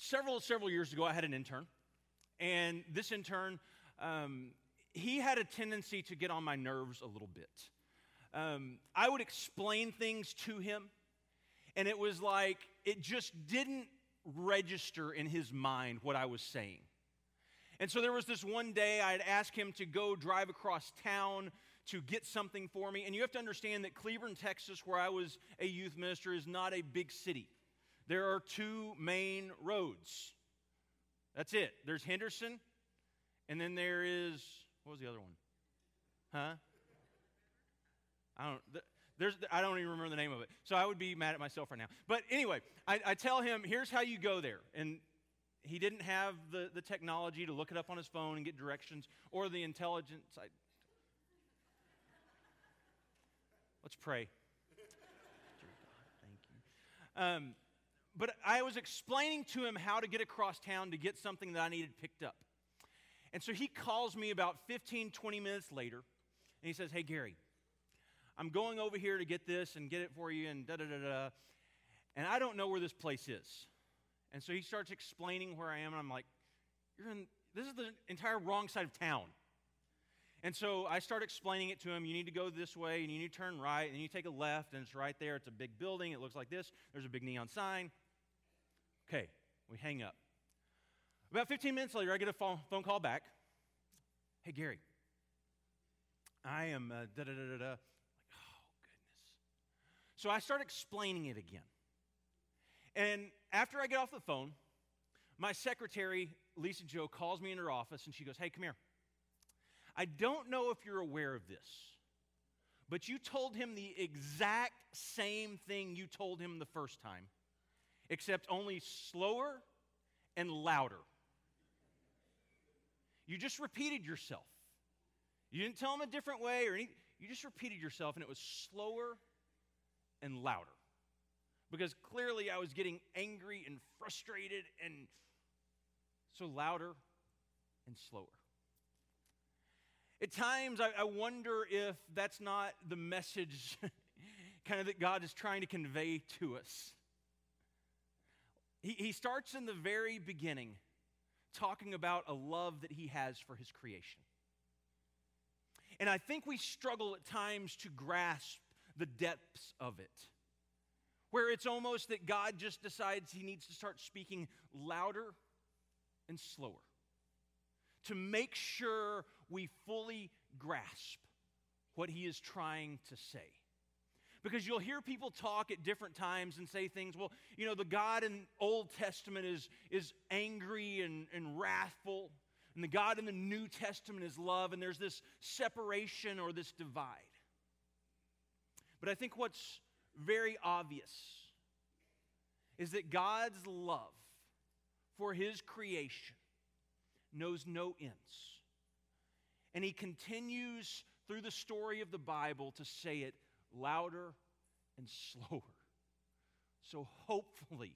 several, several years ago, I had an intern. And this intern, um, he had a tendency to get on my nerves a little bit. Um, I would explain things to him, and it was like it just didn't register in his mind what I was saying. And so there was this one day I'd ask him to go drive across town to get something for me. And you have to understand that Cleburne, Texas, where I was a youth minister, is not a big city. There are two main roads. That's it. There's Henderson, and then there is, what was the other one? Huh? I don't, there's, I don't even remember the name of it. So I would be mad at myself right now. But anyway, I, I tell him, here's how you go there. And he didn't have the, the technology to look it up on his phone and get directions or the intelligence. I, let's pray. Thank you. Um, but I was explaining to him how to get across town to get something that I needed picked up. And so he calls me about 15, 20 minutes later, and he says, Hey, Gary, I'm going over here to get this and get it for you, and da da da da. And I don't know where this place is. And so he starts explaining where I am, and I'm like, You're in, this is the entire wrong side of town. And so I start explaining it to him. You need to go this way, and you need to turn right, and you take a left, and it's right there. It's a big building. It looks like this. There's a big neon sign. Okay, we hang up. About 15 minutes later, I get a phone, call back. Hey, Gary, I am uh, da da da da da. Like, oh, goodness. So I start explaining it again. And after I get off the phone, my secretary, Lisa Joe, calls me in her office and she goes, Hey, come here. I don't know if you're aware of this, but you told him the exact same thing you told him the first time, except only slower and louder. You just repeated yourself. You didn't tell him a different way or anything. You just repeated yourself, and it was slower and louder. Because clearly I was getting angry and frustrated, and so louder and slower. At times, I, I wonder if that's not the message kind of that God is trying to convey to us. He, he starts in the very beginning talking about a love that he has for his creation. And I think we struggle at times to grasp the depths of it, where it's almost that God just decides he needs to start speaking louder and slower to make sure we fully grasp what he is trying to say. Because you'll hear people talk at different times and say things, well, you know, the God in Old Testament is, is angry and, and wrathful, and the God in the New Testament is love, and there's this separation or this divide. But I think what's very obvious is that God's love for his creation knows no ends. And he continues through the story of the Bible to say it louder and slower. So hopefully,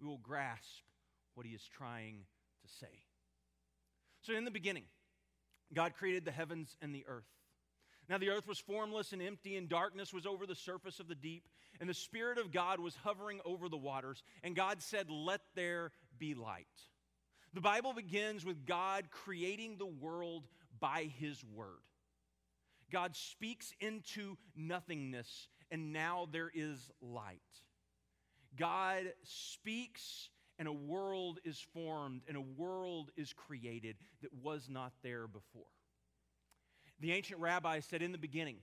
we will grasp what he is trying to say. So, in the beginning, God created the heavens and the earth. Now, the earth was formless and empty, and darkness was over the surface of the deep, and the Spirit of God was hovering over the waters. And God said, Let there be light. The Bible begins with God creating the world by His word. God speaks into nothingness, and now there is light. God speaks, and a world is formed, and a world is created that was not there before. The ancient rabbis said in the beginning,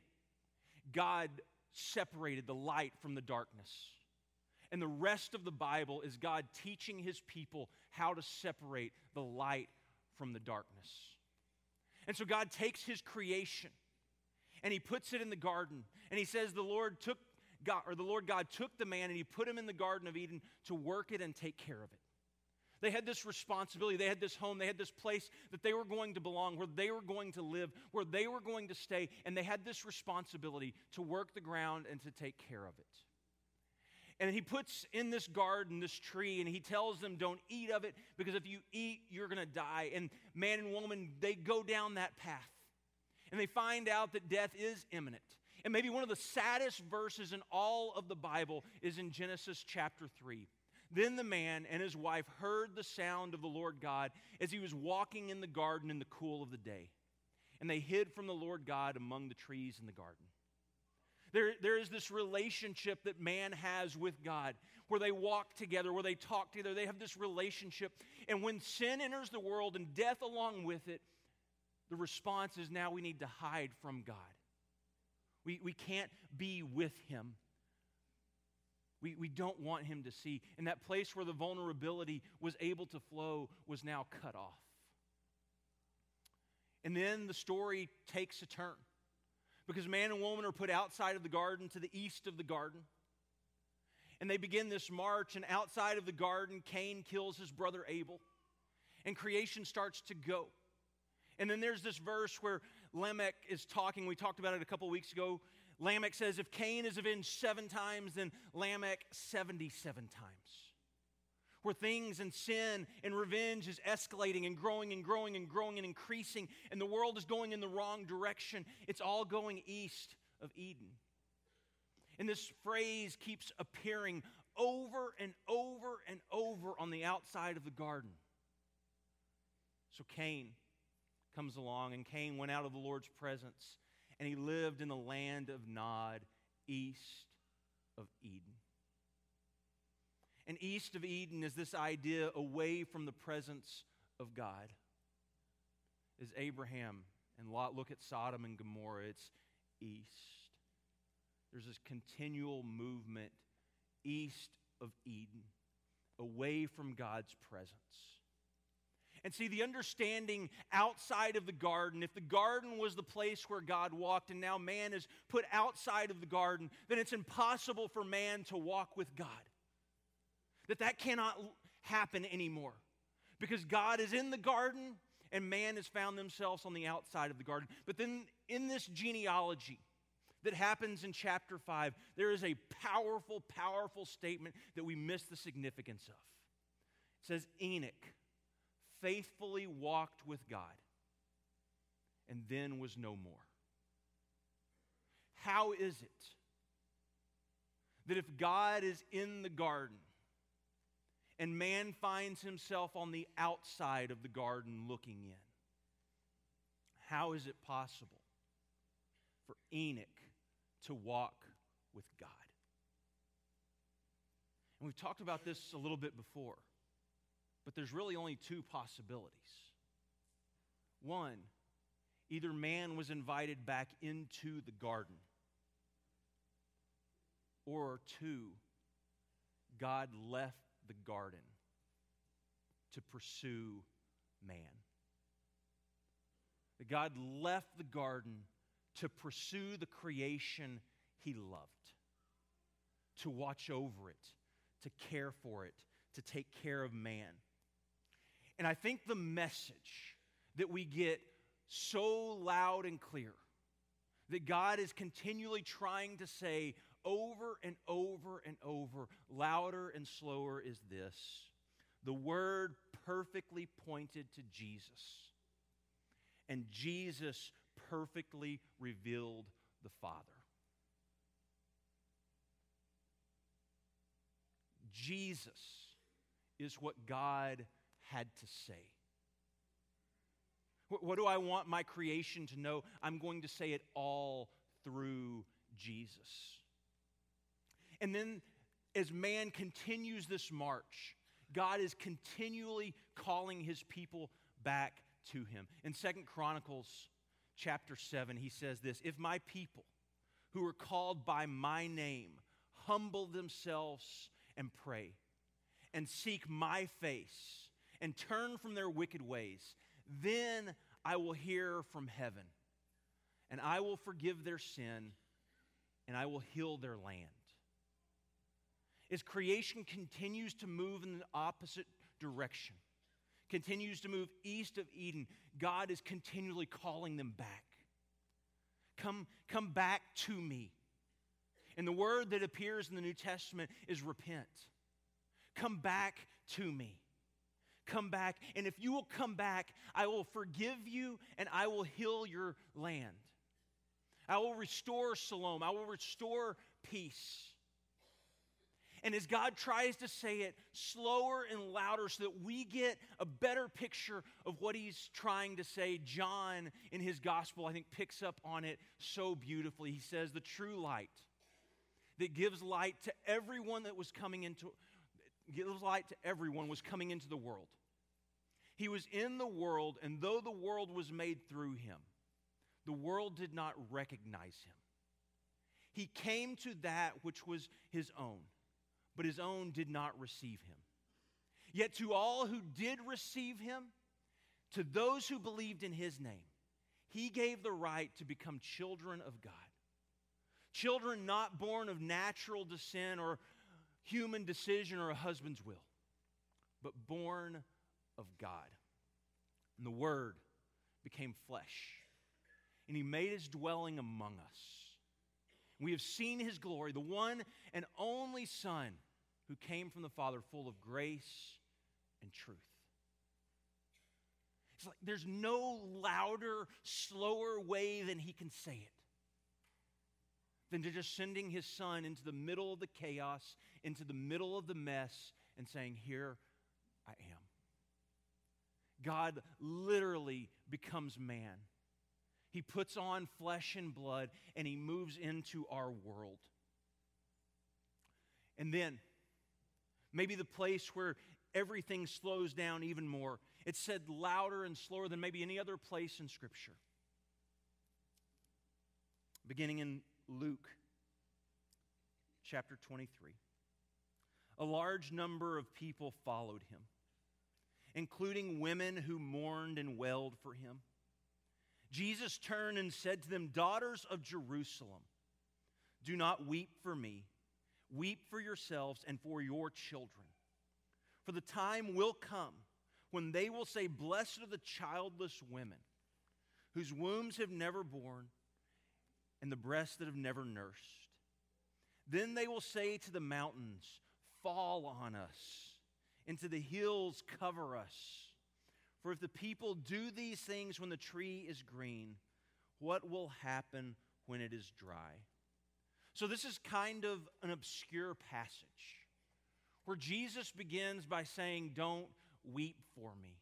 God separated the light from the darkness. And the rest of the Bible is God teaching his people how to separate the light from the darkness. And so God takes his creation and he puts it in the garden. And he says the Lord took God or the Lord God took the man and he put him in the garden of Eden to work it and take care of it. They had this responsibility, they had this home, they had this place that they were going to belong, where they were going to live, where they were going to stay, and they had this responsibility to work the ground and to take care of it. And he puts in this garden this tree and he tells them, Don't eat of it because if you eat, you're going to die. And man and woman, they go down that path and they find out that death is imminent. And maybe one of the saddest verses in all of the Bible is in Genesis chapter 3. Then the man and his wife heard the sound of the Lord God as he was walking in the garden in the cool of the day. And they hid from the Lord God among the trees in the garden. There, there is this relationship that man has with God where they walk together, where they talk together. They have this relationship. And when sin enters the world and death along with it, the response is now we need to hide from God. We, we can't be with Him. We, we don't want him to see. And that place where the vulnerability was able to flow was now cut off. And then the story takes a turn because man and woman are put outside of the garden to the east of the garden. And they begin this march, and outside of the garden, Cain kills his brother Abel, and creation starts to go. And then there's this verse where Lamech is talking. We talked about it a couple weeks ago. Lamech says, if Cain is avenged seven times, then Lamech 77 times. Where things and sin and revenge is escalating and growing and growing and growing and increasing, and the world is going in the wrong direction. It's all going east of Eden. And this phrase keeps appearing over and over and over on the outside of the garden. So Cain comes along, and Cain went out of the Lord's presence and he lived in the land of Nod, east of Eden. And east of Eden is this idea away from the presence of God. Is Abraham and Lot look at Sodom and Gomorrah, it's east. There's this continual movement east of Eden, away from God's presence. And see, the understanding outside of the garden, if the garden was the place where God walked and now man is put outside of the garden, then it's impossible for man to walk with God. That that cannot happen anymore. Because God is in the garden and man has found themselves on the outside of the garden. But then in this genealogy, that happens in chapter 5, there is a powerful, powerful statement that we miss the significance of. It says, Enoch faithfully walked with God and then was no more. How is it that if God is in the garden and man finds himself on the outside of the garden looking in, how is it possible for Enoch to walk with God? And we've talked about this a little bit before. But there's really only two possibilities. One, either man was invited back into the garden, or two, God left the garden to pursue man. That God left the garden to pursue the creation he loved, to watch over it, to care for it, to take care of man. And I think the message that we get so loud and clear that God is continually trying to say over and over and over, louder and slower, is this the word perfectly pointed to Jesus. And Jesus perfectly revealed the Father. Jesus is what God had to say. What do I want my creation to know? I'm going to say it all through Jesus. And then, as man continues this march, God is continually calling his people back to him. In Second Chronicles chapter 7, he says this If my people who are called by my name humble themselves and pray and seek my face and turn from their wicked ways. Then I will hear from heaven, and I will forgive their sin, and I will heal their land. As creation continues to move in the opposite direction, continues to move east of Eden, God is continually calling them back. Come, come back to me. And the word that appears in the New Testament is repent. Come back to me come back. And if you will come back, I will forgive you and I will heal your land. I will restore shalom. I will restore peace. And as God tries to say it slower and louder so that we get a better picture of what he's trying to say, John in his gospel, I think, picks up on it so beautifully. He says, The true light that gives light to everyone that was coming into gives light to everyone was coming into the world. He was in the world, and though the world was made through him, the world did not recognize him. He came to that which was his own, but his own did not receive him. Yet to all who did receive him, to those who believed in his name, he gave the right to become children of God. Children not born of natural descent or human decision or a husband's will, but born of God. And the Word became flesh, and He made His dwelling among us. We have seen His glory, the one and only Son who came from the Father, full of grace and truth. It's like there's no louder, slower way than He can say it than to just sending his son into the middle of the chaos, into the middle of the mess, and saying, Here I am. God literally becomes man. He puts on flesh and blood and he moves into our world. And then, maybe the place where everything slows down even more, it's said louder and slower than maybe any other place in Scripture. Beginning in Luke chapter 23. A large number of people followed him, including women who mourned and wailed for him. Jesus turned and said to them, Daughters of Jerusalem, do not weep for me. Weep for yourselves and for your children. For the time will come when they will say, Blessed are the childless women whose wombs have never borne and the breasts that have never nursed. Then they will say to the mountains, Fall on us, and to the hills, cover us. For if the people do these things when the tree is green, what will happen when it is dry? So, this is kind of an obscure passage where Jesus begins by saying, Don't weep for me.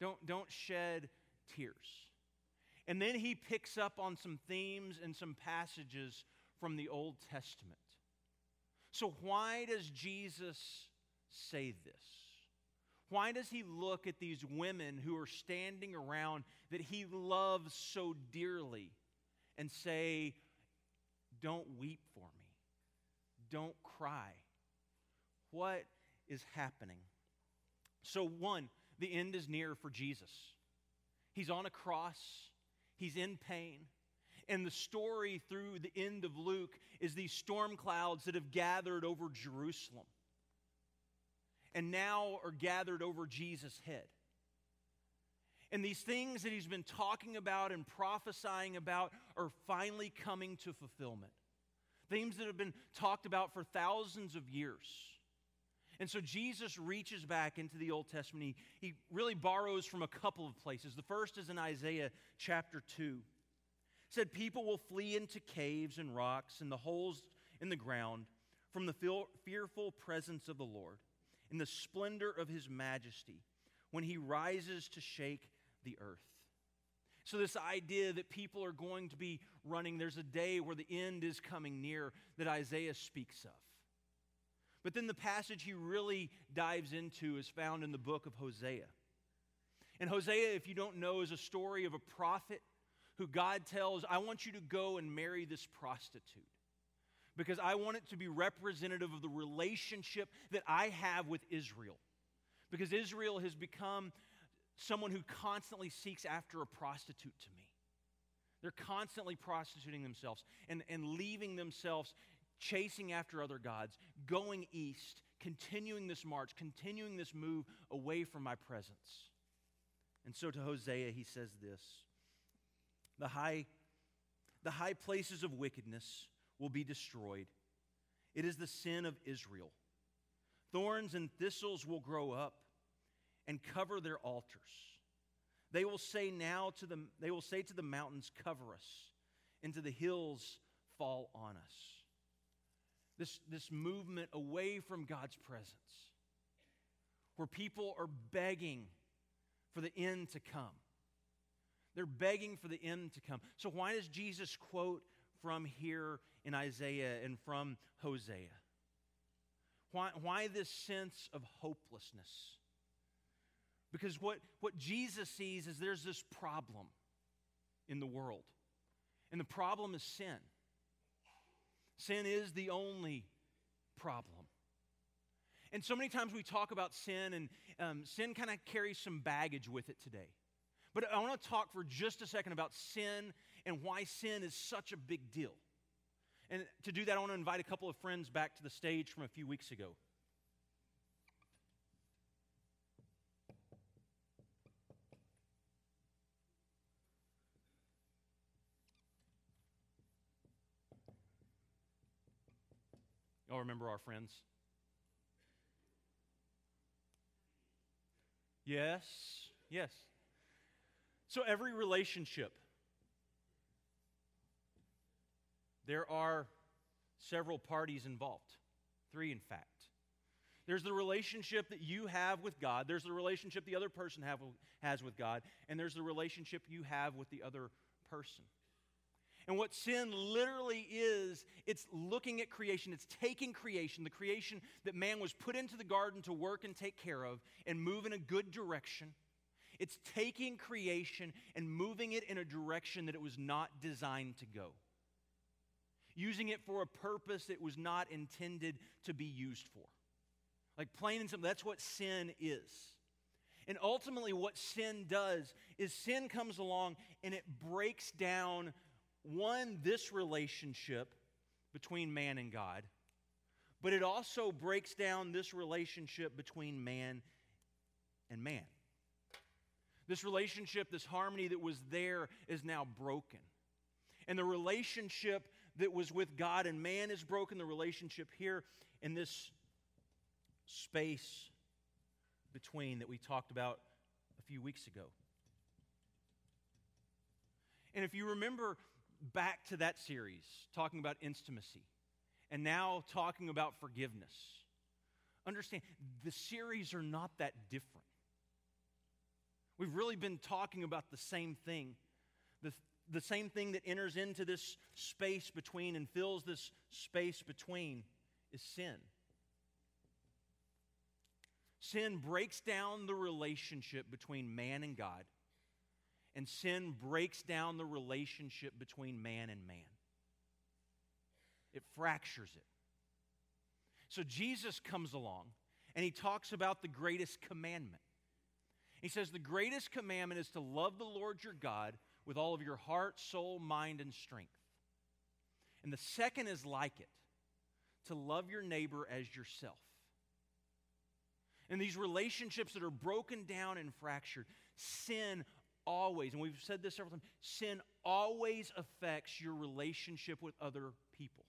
Don't, don't shed tears. And then he picks up on some themes and some passages from the Old Testament. So, why does Jesus say this? Why does he look at these women who are standing around that he loves so dearly and say, Don't weep for me, don't cry? What is happening? So, one, the end is near for Jesus. He's on a cross. He's in pain. And the story through the end of Luke is these storm clouds that have gathered over Jerusalem and now are gathered over Jesus' head. And these things that he's been talking about and prophesying about are finally coming to fulfillment. Themes that have been talked about for thousands of years. And so Jesus reaches back into the Old Testament. He, he really borrows from a couple of places. The first is in Isaiah chapter 2. It said, People will flee into caves and rocks and the holes in the ground from the fearful presence of the Lord in the splendor of his majesty when he rises to shake the earth. So, this idea that people are going to be running, there's a day where the end is coming near that Isaiah speaks of. But then the passage he really dives into is found in the book of Hosea. And Hosea, if you don't know, is a story of a prophet who God tells, I want you to go and marry this prostitute because I want it to be representative of the relationship that I have with Israel. Because Israel has become someone who constantly seeks after a prostitute to me. They're constantly prostituting themselves and, and leaving themselves chasing after other gods, going east, continuing this march, continuing this move away from my presence. And so to Hosea, he says this the high, the high places of wickedness will be destroyed. It is the sin of Israel. Thorns and thistles will grow up and cover their altars. They will say now to the they will say to the mountains, cover us, and to the hills fall on us. this, this movement away from God's presence, where people are begging for the end to come. They're begging for the end to come. So, why does Jesus quote from here in Isaiah and from Hosea? Why, why this sense of hopelessness? Because what, what Jesus sees is there's this problem in the world, and the problem is sin. Sin is the only problem. And so many times we talk about sin, and um, sin kind of carries some baggage with it today. But I want to talk for just a second about sin and why sin is such a big deal. And to do that, I want to invite a couple of friends back to the stage from a few weeks ago. Y'all remember our friends? Yes, yes. So every relationship, there are several parties involved. Three, in fact. There's the relationship that you have with God, there's the relationship the other person have, has with God, and there's the relationship you have with the other person. And what sin literally is, it's looking at creation, it's taking creation, the creation that man was put into the garden to work and take care of, and move in a good direction. It's taking creation and moving it in a direction that it was not designed to go. Using it for a purpose it was not intended to be used for. Like plain and simple, that's what sin is. And ultimately, what sin does is sin comes along and it breaks down one, this relationship between man and God, but it also breaks down this relationship between man and man. This relationship, this harmony that was there, is now broken. And the relationship that was with God and man is broken. The relationship here in this space between that we talked about a few weeks ago. And if you remember back to that series, talking about intimacy, and now talking about forgiveness. Understand, the series are not that different. We've really been talking about the same thing. The, the same thing that enters into this space between and fills this space between is sin. Sin breaks down the relationship between man and God and sin breaks down the relationship between man and man. It fractures it. So Jesus comes along and he talks about the greatest commandment. He says, The greatest commandment is to love the Lord your God with all of your heart, soul, mind, and strength. And the second is like it to love your neighbor as yourself. And these relationships that are broken down and fractured, sin always, and we've said this several times, sin always affects your relationship with other people.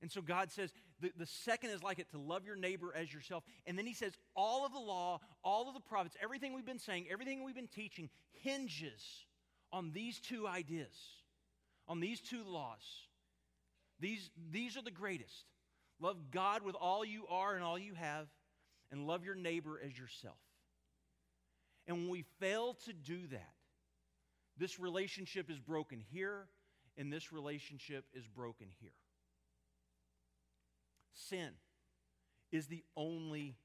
And so God says the, the second is like it to love your neighbor as yourself. And then he says all of the law, all of the prophets, everything we've been saying, everything we've been teaching hinges on these two ideas, on these two laws. These, these are the greatest. Love God with all you are and all you have, and love your neighbor as yourself. And when we fail to do that, this relationship is broken here, and this relationship is broken here. Sin is the only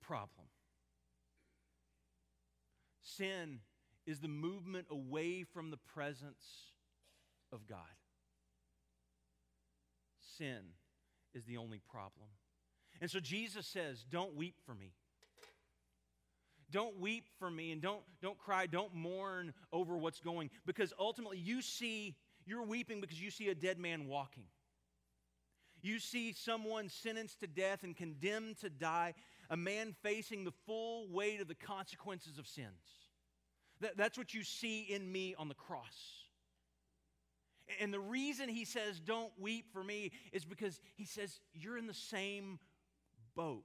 problem. Sin is the movement away from the presence of God. Sin is the only problem. And so Jesus says, Don't weep for me. Don't weep for me and don't, don't cry, don't mourn over what's going because ultimately you see, you're weeping because you see a dead man walking. You see someone sentenced to death and condemned to die, a man facing the full weight of the consequences of sins. That, that's what you see in me on the cross. And the reason he says, Don't weep for me, is because he says, You're in the same boat.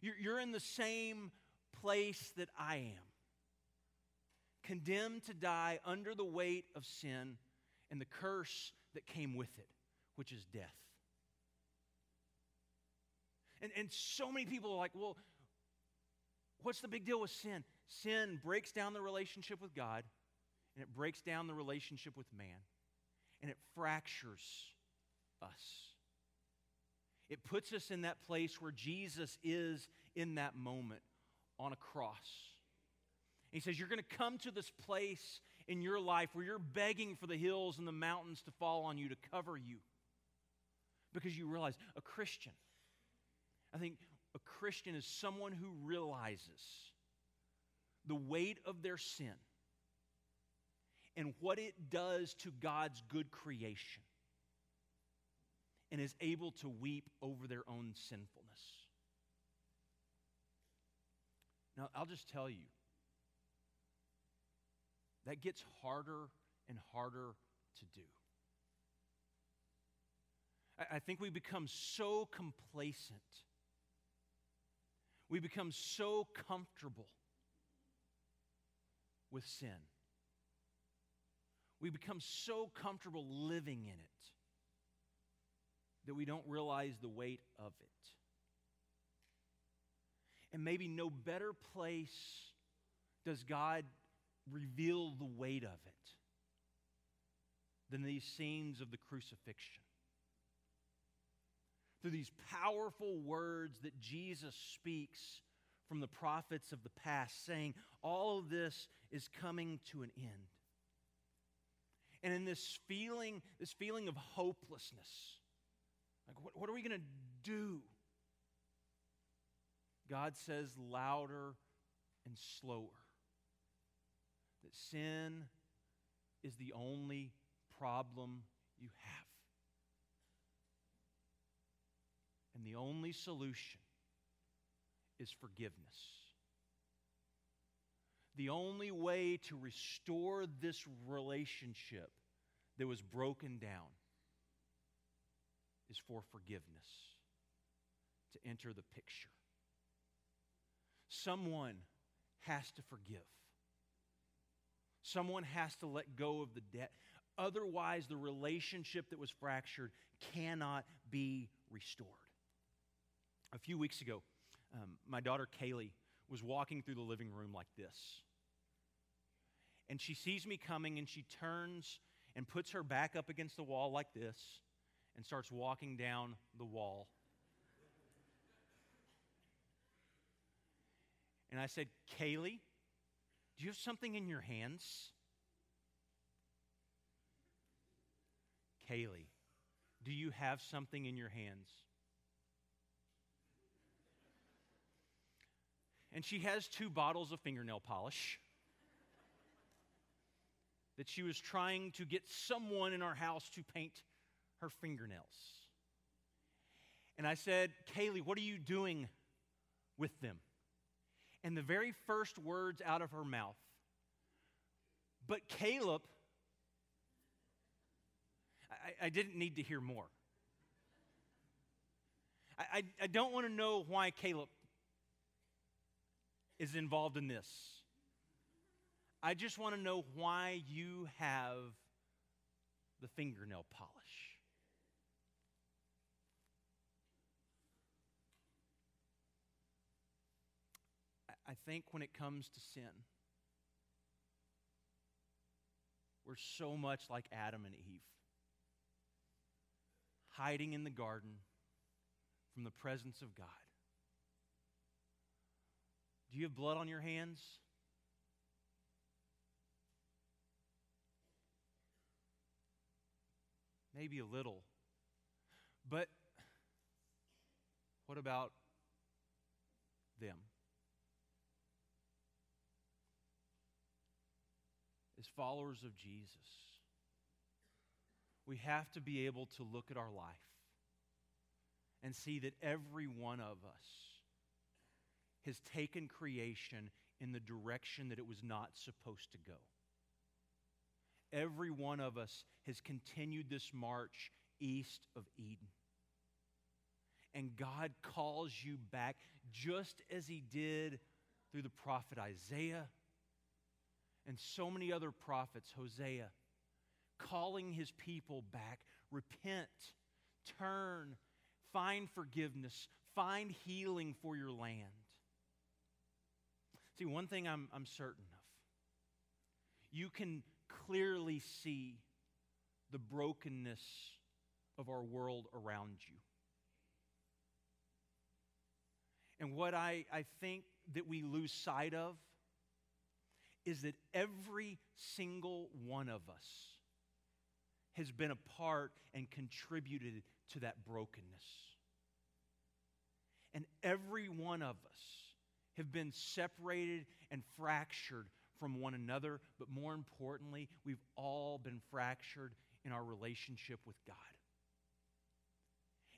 You're you're in the same place that I am. Condemned to die under the weight of sin and the curse that came with it, which is death. And, and so many people are like, well, what's the big deal with sin? Sin breaks down the relationship with God, and it breaks down the relationship with man, and it fractures us. It puts us in that place where Jesus is in that moment on a cross. he says, You're going to come to this place in your life where you're begging for the hills and the mountains to fall on you, to cover you. Because you realize a Christian, I think a Christian is someone who realizes the weight of their sin and what it does to God's good creation and is able to weep over their own sinfulness. Now, I'll just tell you, that gets harder and harder to do. I think we become so complacent. We become so comfortable with sin. We become so comfortable living in it that we don't realize the weight of it. And maybe no better place does God reveal the weight of it than these scenes of the crucifixion. Through these powerful words that Jesus speaks from the prophets of the past, saying, All of this is coming to an end. And in this feeling, this feeling of hopelessness, like, what, what are we going to do? God says louder and slower that sin is the only problem you have. And the only solution is forgiveness. The only way to restore this relationship that was broken down is for forgiveness to enter the picture. Someone has to forgive. Someone has to let go of the debt. Otherwise, the relationship that was fractured cannot be restored. A few weeks ago, um, my daughter Kaylee was walking through the living room like this. And she sees me coming and she turns and puts her back up against the wall like this and starts walking down the wall. And I said, Kaylee, do you have something in your hands? Kaylee, do you have something in your hands? And she has two bottles of fingernail polish that she was trying to get someone in our house to paint her fingernails. And I said, Kaylee, what are you doing with them? And the very first words out of her mouth, but Caleb, I, I didn't need to hear more. I, I, I don't want to know why Caleb is involved in this. I just want to know why you have the fingernail polish. I think when it comes to sin, we're so much like Adam and Eve, hiding in the garden from the presence of God. Do you have blood on your hands? Maybe a little. But what about them? as followers of Jesus, we have to be able to look at our life and see that every one of us has taken creation in the direction that it was not supposed to go. Every one of us has continued this march east of Eden. And God calls you back just as He did through the prophet Isaiah and so many other prophets, Hosea, calling his people back. Repent, turn, find forgiveness, find healing for your land. See, one thing I'm, I'm certain of you can clearly see the brokenness of our world around you. And what I, I think that we lose sight of is that every single one of us has been a part and contributed to that brokenness. And every one of us have been separated and fractured from one another, but more importantly, we've all been fractured in our relationship with God.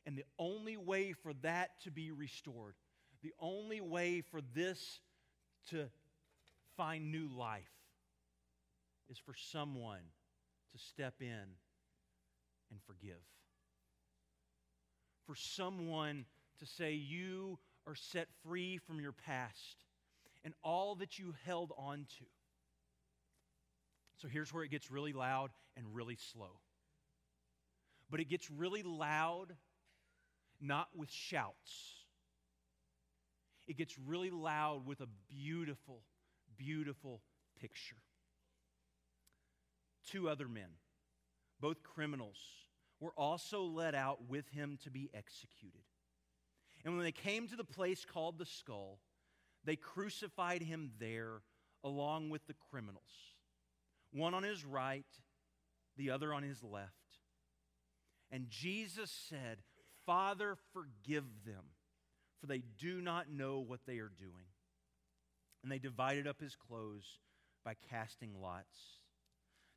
And the only way for that to be restored, the only way for this to find new life, is for someone to step in and forgive. For someone to say, You are set free from your past and all that you held on to. So here's where it gets really loud and really slow. But it gets really loud not with shouts. It gets really loud with a beautiful, beautiful picture. Two other men, both criminals, were also led out with him to be executed. And when they came to the place called the skull, they crucified him there along with the criminals, one on his right, the other on his left. And Jesus said, Father, forgive them, for they do not know what they are doing. And they divided up his clothes by casting lots.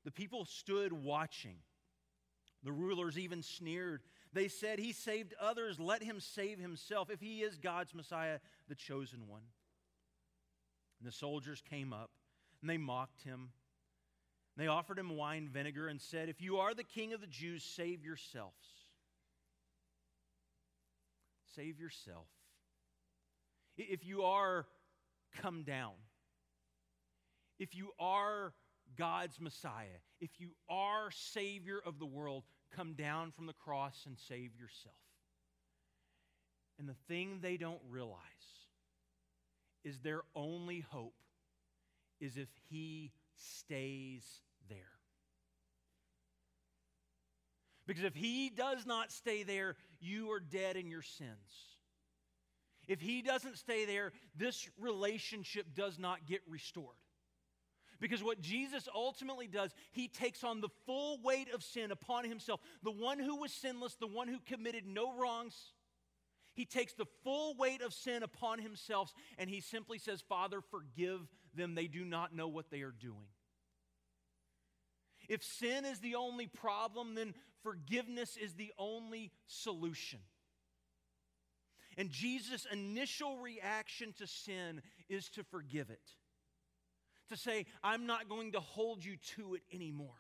The people stood watching. The rulers even sneered. They said, He saved others. Let him save himself if he is God's Messiah, the chosen one. And the soldiers came up and they mocked him. They offered him wine vinegar and said, If you are the king of the Jews, save yourselves. Save yourself. If you are, come down. If you are God's Messiah, if you are Savior of the world, come down from the cross and save yourself. And the thing they don't realize is their only hope is if he stays there. Because if he does not stay there, you are dead in your sins. If he doesn't stay there, this relationship does not get restored. Because what Jesus ultimately does, he takes on the full weight of sin upon himself. The one who was sinless, the one who committed no wrongs, he takes the full weight of sin upon himself and he simply says, Father, forgive them. They do not know what they are doing. If sin is the only problem, then forgiveness is the only solution. And Jesus' initial reaction to sin is to forgive it, to say, I'm not going to hold you to it anymore.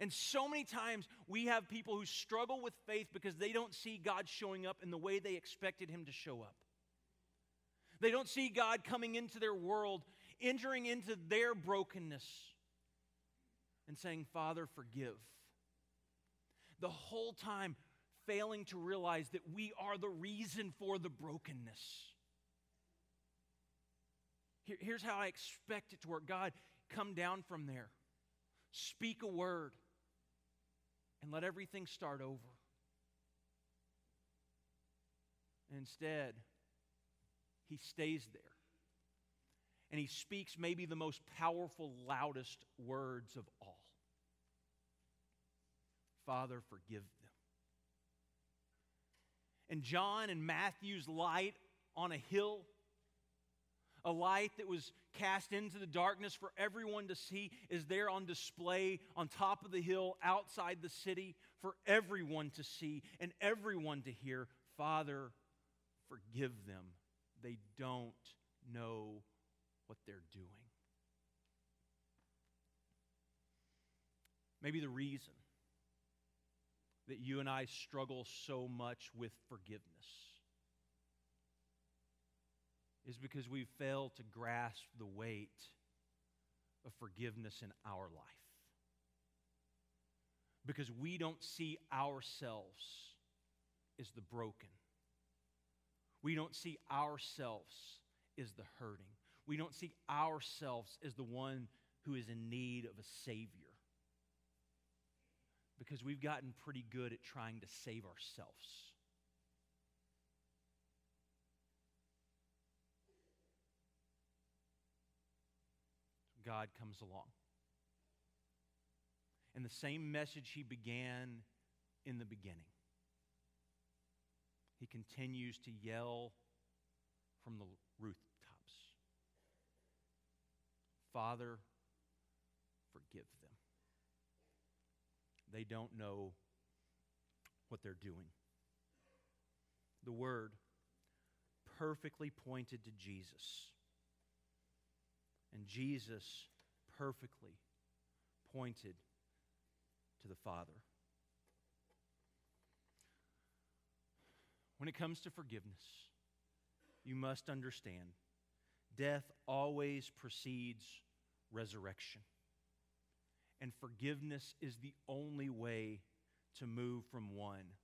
And so many times we have people who struggle with faith because they don't see God showing up in the way they expected Him to show up. They don't see God coming into their world, entering into their brokenness, and saying, Father, forgive. The whole time failing to realize that we are the reason for the brokenness. Here's how I expect it to work God, come down from there, speak a word and let everything start over. Instead, he stays there. And he speaks maybe the most powerful, loudest words of all Father, forgive them. And John and Matthew's light on a hill a light that was cast into the darkness for everyone to see is there on display on top of the hill outside the city for everyone to see and everyone to hear. Father, forgive them. They don't know what they're doing. Maybe the reason that you and I struggle so much with forgiveness is because we fail to grasp the weight of forgiveness in our life. because we don't see ourselves as the broken. We don't see ourselves as the hurting. We don't see ourselves as the one who is in need of a Savior. Because we've gotten pretty good at trying to save ourselves. God comes along. And the same message he began in the beginning. He continues to yell from the rooftops Father, forgive them. They don't know what they're doing. The word perfectly pointed to Jesus. And Jesus perfectly pointed to the Father. When it comes to forgiveness, you must understand death always precedes resurrection. And forgiveness is the only way to move from one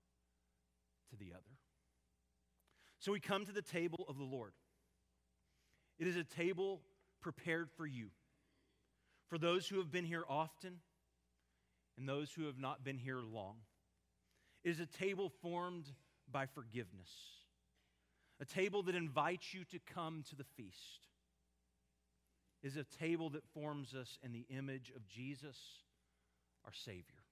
to the other. So we come to the table of the Lord. It is a table prepared for you, for those who have been here often and those who have not been here long. It is a table formed by forgiveness, a table that invites you to come to the feast. Is a table that forms us in the image of Jesus, our Savior.